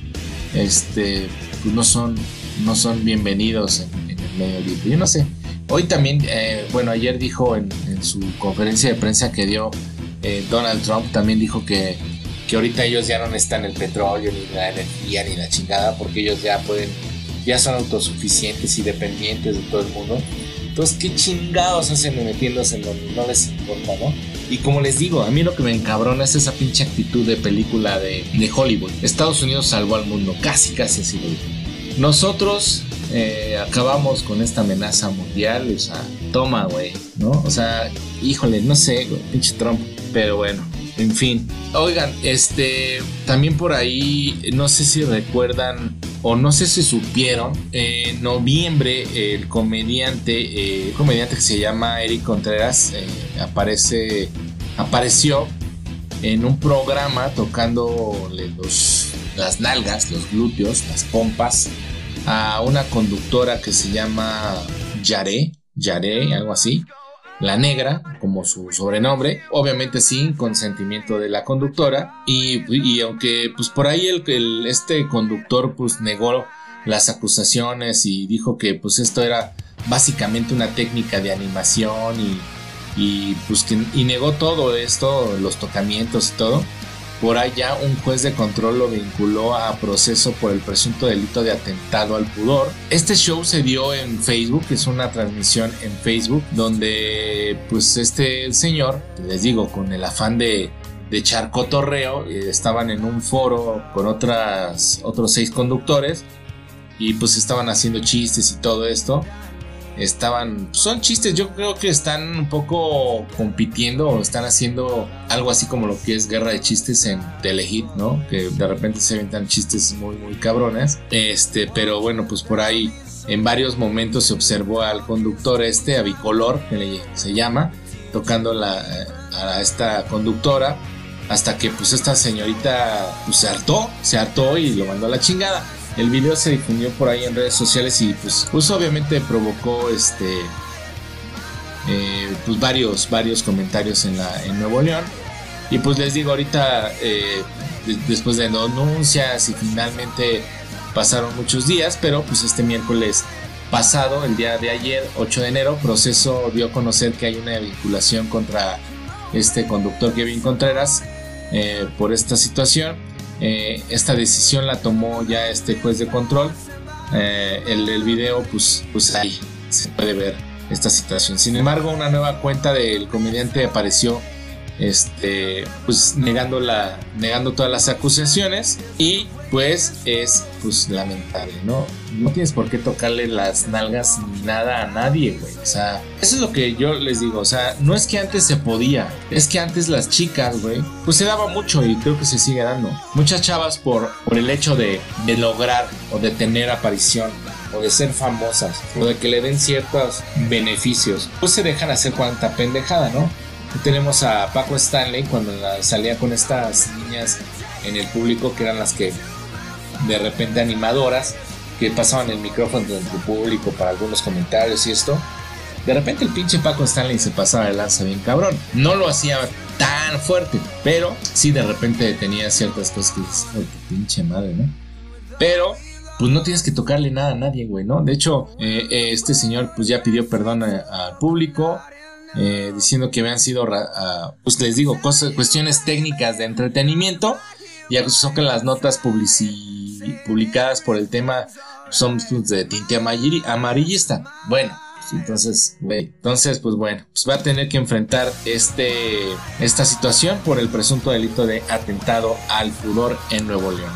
este, pues no son, no son bienvenidos en, el Medio Oriente. Yo no sé. Hoy también, eh, bueno, ayer dijo en, su conferencia de prensa que dio eh, Donald Trump, también dijo que, que ahorita ellos ya no necesitan el petróleo, ni la energía, ni la chingada, porque ellos ya pueden, ya son autosuficientes y dependientes de todo el mundo. Entonces, ¿qué chingados hacen metiéndose en donde no les importa, no? Y como les digo, a mí lo que me encabrona es esa pinche actitud de película de, Hollywood. Estados Unidos salvó al mundo, casi, casi así lo. Nosotros eh, acabamos con esta amenaza mundial, o sea, toma, güey, ¿no? O sea, híjole, no sé, pinche Trump, pero bueno. En fin, oigan, este, también por ahí, no sé si recuerdan o no sé si supieron, en noviembre el comediante, eh, comediante que se llama Eric Contreras, eh, aparece, apareció en un programa tocando los, las nalgas, los glúteos, las pompas, a una conductora que se llama Yare, Yare, algo así la negra, como su sobrenombre, obviamente sin consentimiento de la conductora. Y, aunque pues por ahí el, este conductor pues negó las acusaciones y dijo que pues esto era básicamente una técnica de animación y, y pues y negó todo esto, los tocamientos y todo. Por allá un juez de control lo vinculó a proceso por el presunto delito de atentado al pudor. Este show se dio en Facebook, es una transmisión en Facebook donde pues este señor, les digo, con el afán de, de echar cotorreo, eh, estaban en un foro con otras, otros seis conductores y pues estaban haciendo chistes y todo esto estaban, son chistes, yo creo que están un poco compitiendo o están haciendo algo así como lo que es guerra de chistes en Telehit, ¿no? Que de repente se inventan chistes muy, muy cabrones. Este, pero bueno, pues por ahí en varios momentos se observó al conductor este, a bicolor, que se llama, tocando la, a esta conductora, hasta que pues esta señorita pues, se hartó, se hartó y lo mandó a la chingada. El video se difundió por ahí en redes sociales y pues, pues obviamente provocó este eh, pues varios, varios comentarios en, la, en Nuevo León. Y pues les digo, ahorita eh, después de denuncias y finalmente pasaron muchos días, pero pues este miércoles pasado, el día de ayer, 8 de enero, proceso dio a conocer que hay una vinculación contra este conductor Kevin Contreras eh, por esta situación eh, esta decisión la tomó ya este juez de control. Eh, el, video, pues, pues ahí se puede ver esta situación. Sin embargo, una nueva cuenta del comediante apareció este, pues negando, la, negando todas las acusaciones y pues es pues lamentable, ¿no? No tienes por qué tocarle las nalgas ni nada a nadie, güey. O sea, eso es lo que yo les digo, o sea, no es que antes se podía, es que antes las chicas, güey, pues se daba mucho y creo que se sigue dando. Muchas chavas por, por el hecho de, de lograr o de tener aparición o de ser famosas o de que le den ciertos beneficios, pues se dejan hacer cuanta pendejada, ¿no? tenemos a Paco Stanley cuando salía con estas niñas en el público que eran las que de repente animadoras que pasaban el micrófono del público para algunos comentarios y esto. De repente el pinche Paco Stanley se pasaba de lanza bien cabrón. No lo hacía tan fuerte, pero sí de repente tenía ciertas cosas que dices, pinche madre, ¿no? Pero pues no tienes que tocarle nada a nadie, güey, ¿no? De hecho, eh, eh, este señor pues ya pidió perdón al público, eh, diciendo que habían sido, pues les digo, cosas, cuestiones técnicas de entretenimiento y acusó que las notas publicadas por el tema son de tinte amarillista. Bueno, pues, entonces, entonces, pues bueno, pues va a tener que enfrentar este, esta situación por el presunto delito de atentado al pudor en Nuevo León.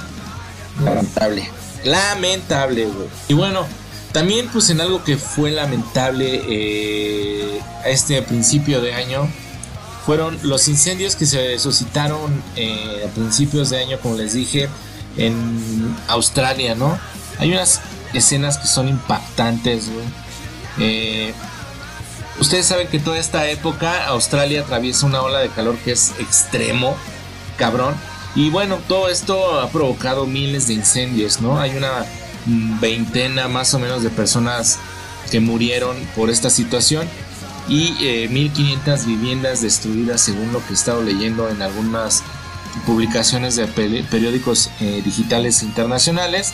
Lamentable. Lamentable, güey. Y bueno, también pues en algo que fue lamentable eh, este principio de año fueron los incendios que se suscitaron eh, a principios de año, como les dije, en Australia, ¿no? Hay unas escenas que son impactantes, güey. Eh, ustedes saben que toda esta época Australia atraviesa una ola de calor que es extremo, cabrón. Y bueno, todo esto ha provocado miles de incendios, ¿no? Hay una veintena más o menos de personas que murieron por esta situación y 1500 eh, viviendas destruidas según lo que he estado leyendo en algunas publicaciones de periódicos eh, digitales internacionales.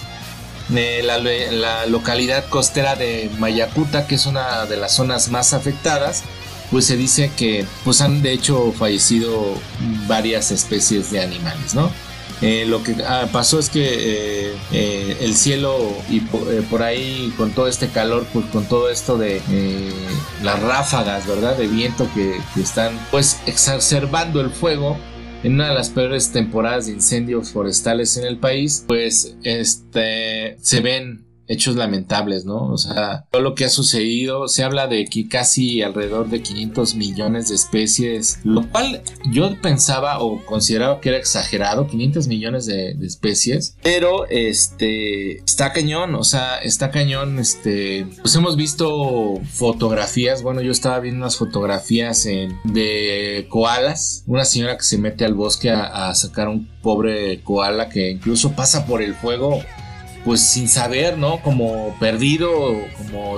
Eh, la, localidad costera de Mayacuta, que es una de las zonas más afectadas, pues se dice que pues han de hecho fallecido varias especies de animales, ¿no? Eh, lo que ah, pasó es que el cielo y por, ahí con todo este calor, pues con todo esto de las ráfagas, ¿verdad? De viento que, que están pues exacerbando el fuego, en una de las peores temporadas de incendios forestales en el país, pues este se ven hechos lamentables, ¿no? O sea, todo lo que ha sucedido, se habla de que casi alrededor de 500 millones de especies, lo cual yo pensaba o consideraba que era exagerado, 500 millones de, especies, pero este, está cañón, o sea, está cañón, este, pues hemos visto fotografías, bueno, yo estaba viendo unas fotografías de koalas, una señora que se mete al bosque a, a sacar un pobre koala que incluso pasa por el fuego pues sin saber, ¿no? Como perdido, como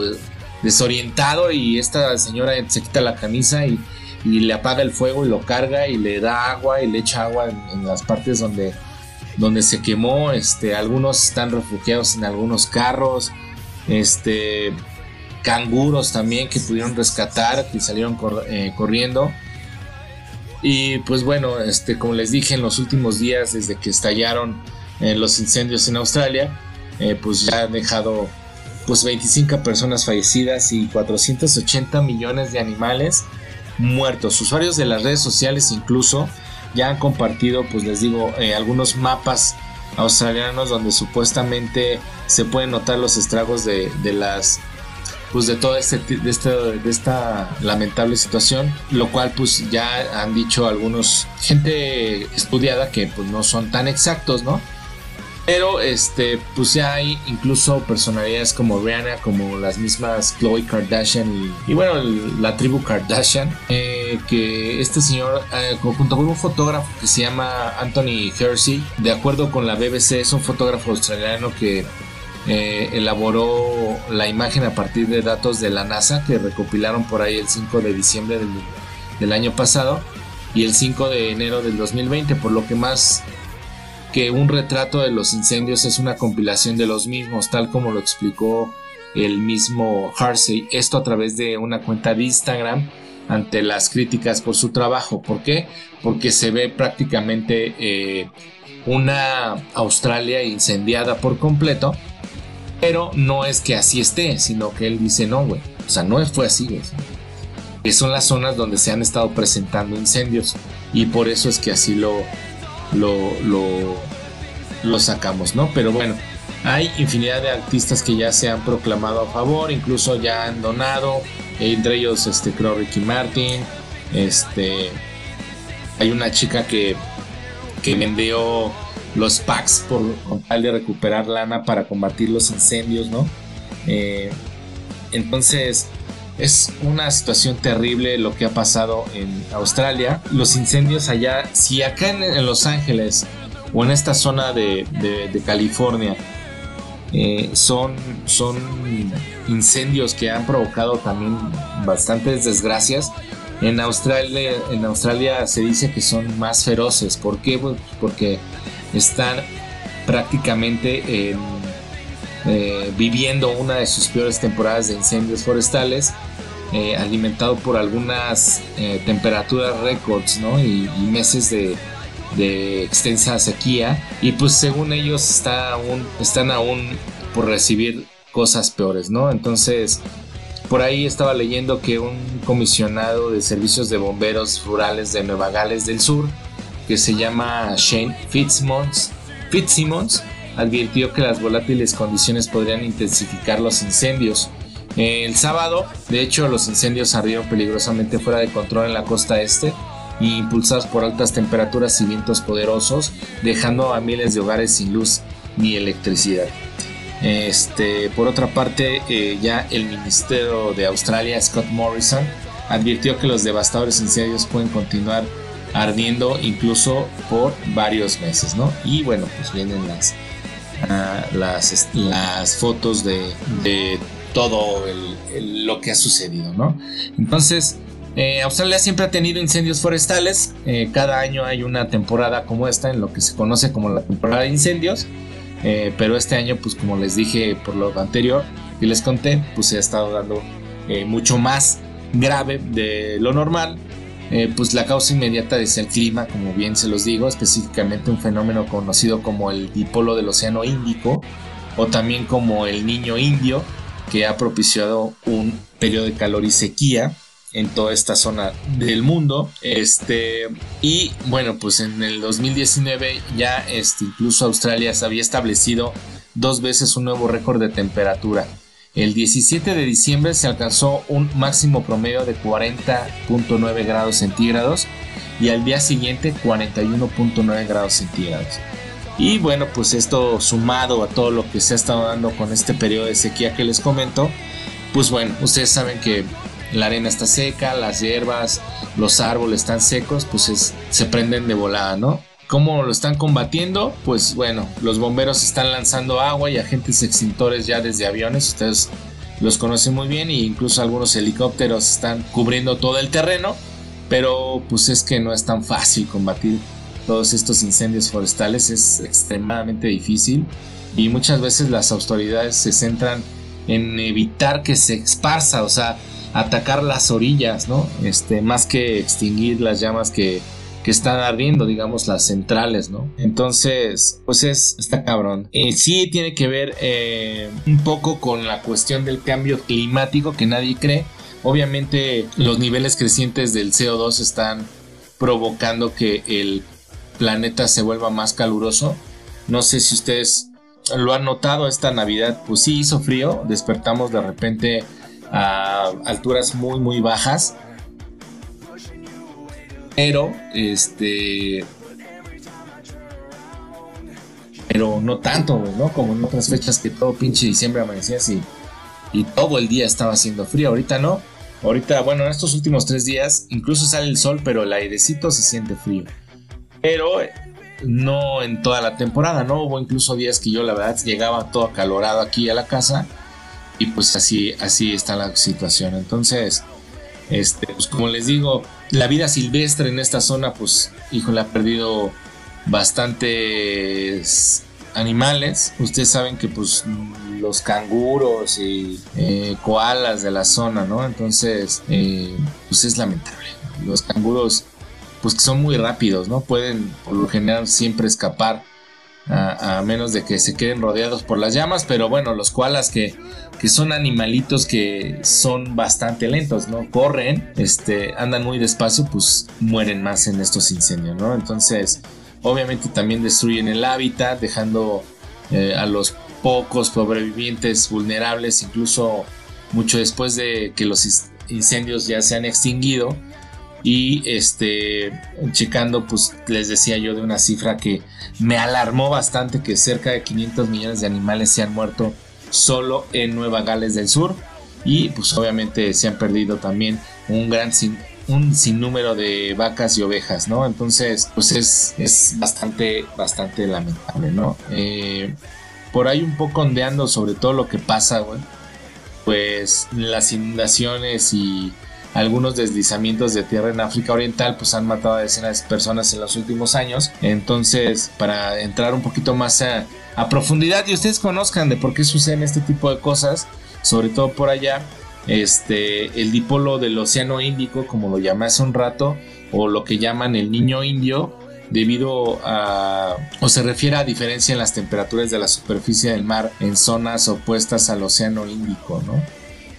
desorientado y esta señora se quita la camisa y, le apaga el fuego y lo carga y le da agua y le echa agua en, las partes donde, donde se quemó. Este, algunos están refugiados en algunos carros. Este, canguros también que pudieron rescatar, que salieron eh, corriendo. Y pues bueno, este, como les dije en los últimos días, desde que estallaron eh, los incendios en Australia, eh, pues ya han dejado pues 25 personas fallecidas y 480 millones de animales muertos. Usuarios de las redes sociales incluso ya han compartido, pues les digo, eh, algunos mapas australianos donde supuestamente se pueden notar los estragos de, las pues de toda este, de, este, de esta lamentable situación, lo cual pues ya han dicho algunos gente estudiada que pues no son tan exactos, ¿no? Pero este, pues ya hay incluso personalidades como Rihanna, como las mismas Chloe Kardashian y, bueno, la tribu Kardashian, eh, que este señor, eh, junto con un fotógrafo que se llama Anthony Hersey, de acuerdo con la BBC, es un fotógrafo australiano que eh, elaboró la imagen a partir de datos de la NASA que recopilaron por ahí el 5 de diciembre del, del año pasado y el 5 de enero del 2020, por lo que más que un retrato de los incendios es una compilación de los mismos, tal como lo explicó el mismo Harsey, esto a través de una cuenta de Instagram ante las críticas por su trabajo. ¿Por qué? Porque se ve prácticamente eh, una Australia incendiada por completo, pero no es que así esté, sino que él dice, no, güey, o sea, no fue así, güey. Son las zonas donde se han estado presentando incendios y por eso es que así lo, lo, lo, sacamos, ¿no? Pero bueno, hay infinidad de artistas que ya se han proclamado a favor, incluso ya han donado, entre ellos, este, creo, Ricky Martin, este, hay una chica que, que vendió los packs por con tal de recuperar lana para combatir los incendios, ¿no? Eh, entonces, es una situación terrible lo que ha pasado en Australia. Los incendios allá, si acá en, Los Ángeles o en esta zona de, California eh, son, son incendios que han provocado también bastantes desgracias. En Australia, en Australia se dice que son más feroces. ¿Por qué? Pues porque están prácticamente eh, viviendo una de sus peores temporadas de incendios forestales eh, alimentado por algunas eh, temperaturas récords y, meses de, extensa sequía y pues según ellos está aún, están aún por recibir cosas peores ¿no? entonces por ahí estaba leyendo que un comisionado de servicios de bomberos rurales de Nueva Gales del Sur que se llama Shane Fitzsimmons, Fitzsimmons advirtió que las volátiles condiciones podrían intensificar los incendios. El sábado, de hecho, los incendios ardieron peligrosamente fuera de control en la costa este impulsados por altas temperaturas y vientos poderosos, dejando a miles de hogares sin luz ni electricidad. Este, por otra parte, eh, ya el Ministerio de Australia, Scott Morrison, advirtió que los devastadores incendios pueden continuar ardiendo incluso por varios meses, ¿no? Y bueno, pues vienen las, las, las, fotos de, de todo lo que ha sucedido, ¿no? Entonces, eh, Australia siempre ha tenido incendios forestales. Eh, cada año hay una temporada como esta en lo que se conoce como la temporada de incendios. Eh, pero este año, pues como les dije por lo anterior y les conté, pues se ha estado dando mucho más grave de lo normal. Pues la causa inmediata es el clima, como bien se los digo, específicamente un fenómeno conocido como el dipolo del Océano Índico o también como el Niño Indio, que ha propiciado un periodo de calor y sequía en toda esta zona del mundo. Este, y bueno, pues en el 2019 ya este, incluso Australia se había establecido dos veces un nuevo récord de temperatura. El 17 de diciembre se alcanzó un máximo promedio de 40.9 grados centígrados y al día siguiente 41.9 grados centígrados. Y bueno, pues esto sumado a todo lo que se ha estado dando con este periodo de sequía que les comento, pues bueno, ustedes saben que la arena está seca, las hierbas, los árboles están secos, pues se prenden de volada, ¿no? ¿Cómo lo están combatiendo? Pues bueno, los bomberos están lanzando agua y agentes extintores ya desde aviones, ustedes los conocen muy bien e incluso algunos helicópteros están cubriendo todo el terreno, pero pues es que no es tan fácil combatir todos estos incendios forestales, es extremadamente difícil y muchas veces las autoridades se centran en evitar que se esparza, o sea, atacar las orillas, ¿no? Este, más que extinguir las llamas que, que están ardiendo, digamos, las centrales, ¿no? Entonces, pues es, está cabrón. Eh, sí tiene que ver eh, un poco con la cuestión del cambio climático que nadie cree. Obviamente los niveles crecientes del CO2 están provocando que el planeta se vuelva más caluroso. No sé si ustedes lo han notado esta Navidad, pues sí hizo frío, despertamos de repente a alturas muy muy bajas. Pero este pero no tanto, ¿no? Como en otras fechas que todo pinche diciembre amanecía así y todo el día estaba haciendo frío. Ahorita no. Ahorita, bueno, en estos últimos tres días incluso sale el sol, pero el airecito se siente frío. Pero no en toda la temporada, ¿no? Hubo incluso días que yo la verdad llegaba todo acalorado aquí a la casa y pues así, así está la situación. Entonces, este, pues como les digo, la vida silvestre en esta zona, pues, híjole, ha perdido bastantes animales. Ustedes saben que pues los canguros y eh, koalas de la zona, ¿no? Entonces, eh, pues es lamentable. Los canguros, pues que son muy rápidos, ¿no? Pueden por lo general siempre escapar a, menos de que se queden rodeados por las llamas, pero bueno, los koalas que, que son animalitos que son bastante lentos, ¿no? Corren, este, andan muy despacio, pues mueren más en estos incendios, ¿no? Entonces, obviamente también destruyen el hábitat, dejando eh, a los pocos sobrevivientes vulnerables, incluso mucho después de que los incendios ya se han extinguido, y este checando pues les decía yo de una cifra que me alarmó bastante que cerca de 500 millones de animales se han muerto solo en Nueva Gales del Sur y pues obviamente se han perdido también un gran sin, un sinnúmero de vacas y ovejas, ¿no? Entonces, pues es, es bastante, bastante lamentable, ¿no? Eh, por ahí un poco ondeando sobre todo lo que pasa, güey. Pues las inundaciones y algunos deslizamientos de tierra en África Oriental pues han matado a decenas de personas en los últimos años. Entonces, para entrar un poquito más a, profundidad y ustedes conozcan de por qué suceden este tipo de cosas, sobre todo por allá, este, el dipolo del Océano Índico, como lo llamé hace un rato, o lo que llaman el niño indio, debido a o se refiere a diferencia en las temperaturas de la superficie del mar en zonas opuestas al Océano Índico, ¿no?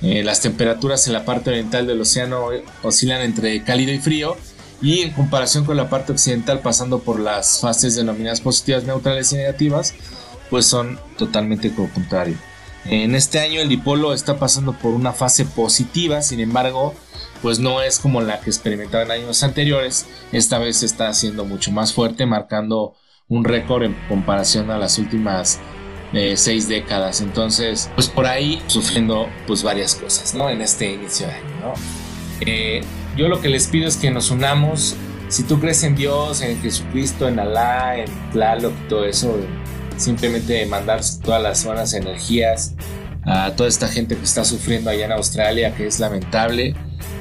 Eh, las temperaturas en la parte oriental del océano oscilan entre cálido y frío y en comparación con la parte occidental pasando por las fases denominadas positivas, neutrales y negativas, pues son totalmente contrario. En este año el dipolo está pasando por una fase positiva, sin embargo, pues no es como la que experimentaba en años anteriores. Esta vez está siendo mucho más fuerte, marcando un récord en comparación a las últimas seis décadas. Entonces, pues por ahí sufriendo pues varias cosas, ¿no? En este inicio de año. Eh, yo lo que les pido es que nos unamos. Si tú crees en Dios, en Jesucristo, en Alá, en Tlaloc todo eso, simplemente mandar todas las buenas energías a toda esta gente que está sufriendo allá en Australia, que es lamentable.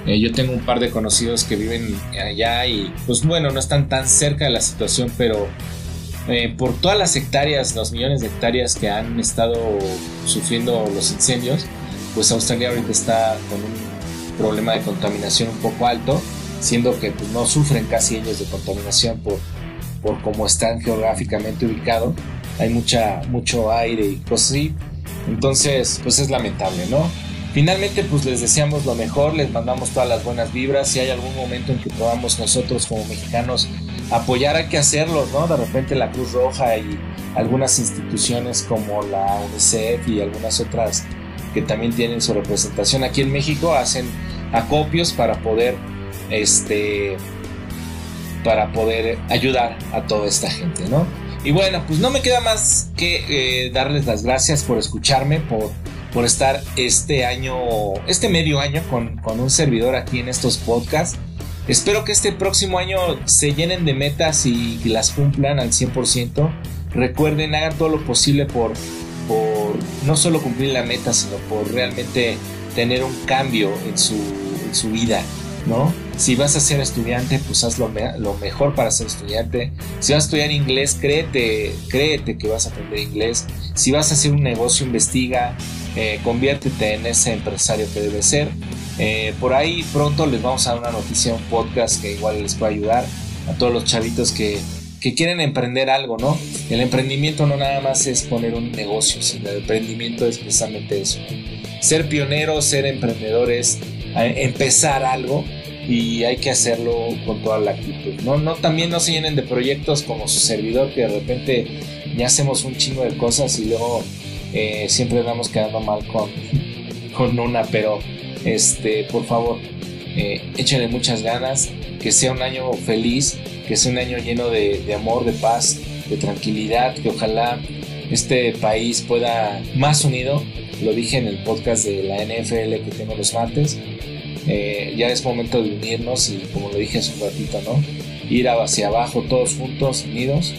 Eh, yo tengo un par de conocidos que viven allá y pues bueno, no están tan cerca de la situación, pero eh, por todas las hectáreas, los millones de hectáreas que han estado sufriendo los incendios, pues Australia ahorita está con un problema de contaminación un poco alto, siendo que pues, no sufren casi ellos de contaminación por, por cómo están geográficamente ubicados. Hay mucha, mucho aire y cosas así. Entonces, pues es lamentable, ¿no? Finalmente, pues les deseamos lo mejor, les mandamos todas las buenas vibras. Si hay algún momento en que podamos nosotros como mexicanos apoyar hay que hacerlo, ¿no? De repente la Cruz Roja y algunas instituciones como la UNICEF y algunas otras que también tienen su representación aquí en México hacen acopios para poder este para poder ayudar a toda esta gente, ¿no? Y bueno, pues no me queda más que eh, darles las gracias por escucharme, por, por estar este año, este medio año con, con un servidor aquí en estos podcasts. Espero que este próximo año se llenen de metas y, las cumplan al 100%. Recuerden, hagan todo lo posible por, por no solo cumplir la meta, sino por realmente tener un cambio en su, en su vida, ¿no? Si vas a ser estudiante, pues haz lo, mejor para ser estudiante. Si vas a estudiar inglés, créete, créete que vas a aprender inglés. Si vas a hacer un negocio, investiga, eh, conviértete en ese empresario que debe ser. Eh, por ahí pronto les vamos a dar una noticia, un podcast que igual les puede ayudar a todos los chavitos que, que quieren emprender algo, ¿no? El emprendimiento no nada más es poner un negocio, sino el emprendimiento es precisamente eso. Ser pioneros, ser emprendedores, empezar algo y hay que hacerlo con toda la actitud. No, no, también no se llenen de proyectos como su servidor que de repente ya hacemos un chingo de cosas y luego eh, siempre vamos quedando mal con, con una, pero este, por favor, eh, échenle muchas ganas, que sea un año feliz, que sea un año lleno de, de amor, de paz, de tranquilidad, que ojalá este país pueda más unido. Lo dije en el podcast de la NFL que tengo los martes eh, ya es momento de unirnos y como lo dije hace un ratito, ¿no? Ir hacia abajo todos juntos, unidos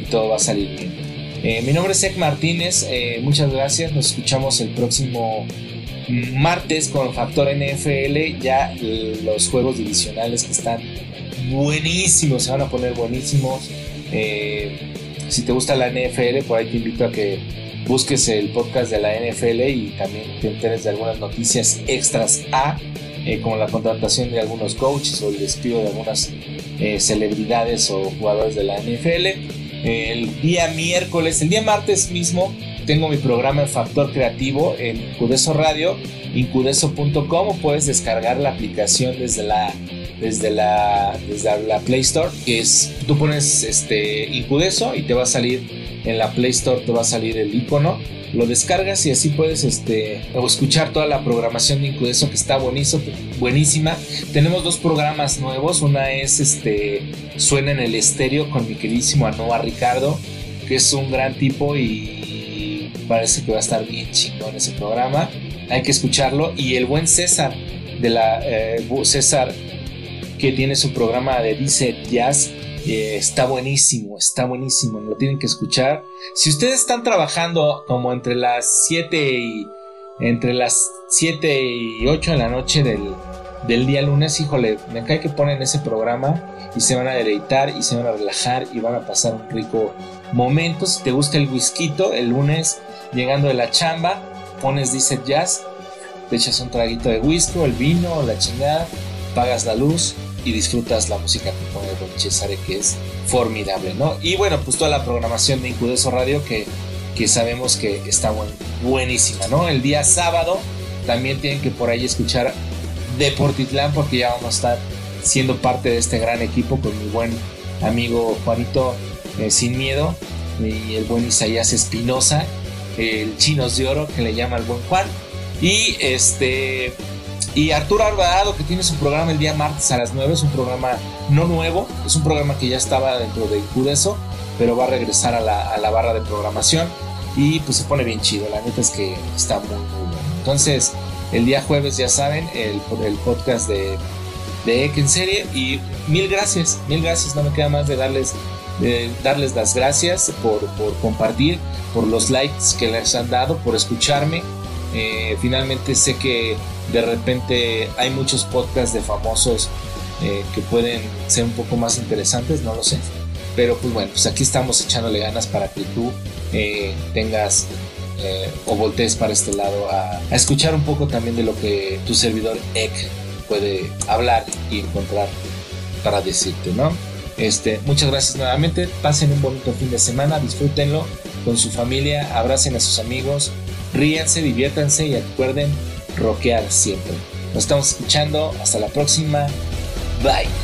y todo va a salir bien. Eh, mi nombre es Ek Martínez, eh, muchas gracias, nos escuchamos el próximo martes con Factor NFL, ya los juegos divisionales que están buenísimos, se van a poner buenísimos. si te gusta la NFL, por ahí te invito a que busques el podcast de la NFL y también te enteres de algunas noticias extras a eh, como la contratación de algunos coaches o el despido de algunas eh, celebridades o jugadores de la NFL. El día miércoles, el día martes mismo, tengo mi programa en Factor Creativo en Incudeso Radio, incudeso.com puedes descargar la aplicación desde la desde la, desde la Play Store, es, tú pones este Incudeso y te va a salir en la Play Store, te va a salir el icono lo descargas y así puedes este, escuchar toda la programación de Incudeso que está buenísima. Tenemos dos programas nuevos, una es este, Suena en el estéreo con mi queridísimo Anoa Ricardo, que es un gran tipo y parece que va a estar bien chingón ese programa. Hay que escucharlo. Y el buen César, de la eh, César, que tiene su programa de Dice Jazz, eh, está buenísimo, está buenísimo, lo tienen que escuchar. Si ustedes están trabajando como entre las 7 y entre las 7 y 8 de la noche del, del día lunes, híjole, me cae que ponen ese programa y se van a deleitar y se van a relajar y van a pasar un rico momento. Si te gusta el whisky, el lunes llegando de la chamba, pones Dice Jazz, te echas un traguito de whisky, el vino, la chingada, pagas la luz y disfrutas la música que pone Don Cesare, que es formidable, ¿no? Y bueno, pues toda la programación de Incudeso Radio que, que sabemos que está buenísima, ¿no? El día sábado también tienen que por ahí escuchar Deportitlán porque ya vamos a estar siendo parte de este gran equipo con mi buen amigo Juanito eh, Sin Miedo. y el buen Isaías Espinosa, el Chinos de Oro, que le llama el buen Juan. Y este. Y Arturo Alvarado, que tiene su programa el día martes a las 9, es un programa no nuevo, es un programa que ya estaba dentro de Cudeso, pero va a regresar a la, barra de programación y pues se pone bien chido, la neta es que está muy, muy bueno. Entonces, el día jueves, ya saben, el, el podcast de, de Ek en serie y mil gracias, mil gracias, no me queda más de darles darles las gracias por, compartir, por los likes que les han dado, por escucharme. Eh, finalmente sé que de repente hay muchos podcasts de famosos eh, que pueden ser un poco más interesantes, no lo sé. Pero pues bueno, pues aquí estamos echándole ganas para que tú eh, tengas o voltees para este lado a, a, escuchar un poco también de lo que tu servidor Ek puede hablar y encontrar para decirte, ¿no? Este, muchas gracias nuevamente. Pasen un bonito fin de semana, disfrútenlo con su familia, abracen a sus amigos, ríanse, diviértanse y recuerden rockear siempre. Nos estamos escuchando. Hasta la próxima. Bye.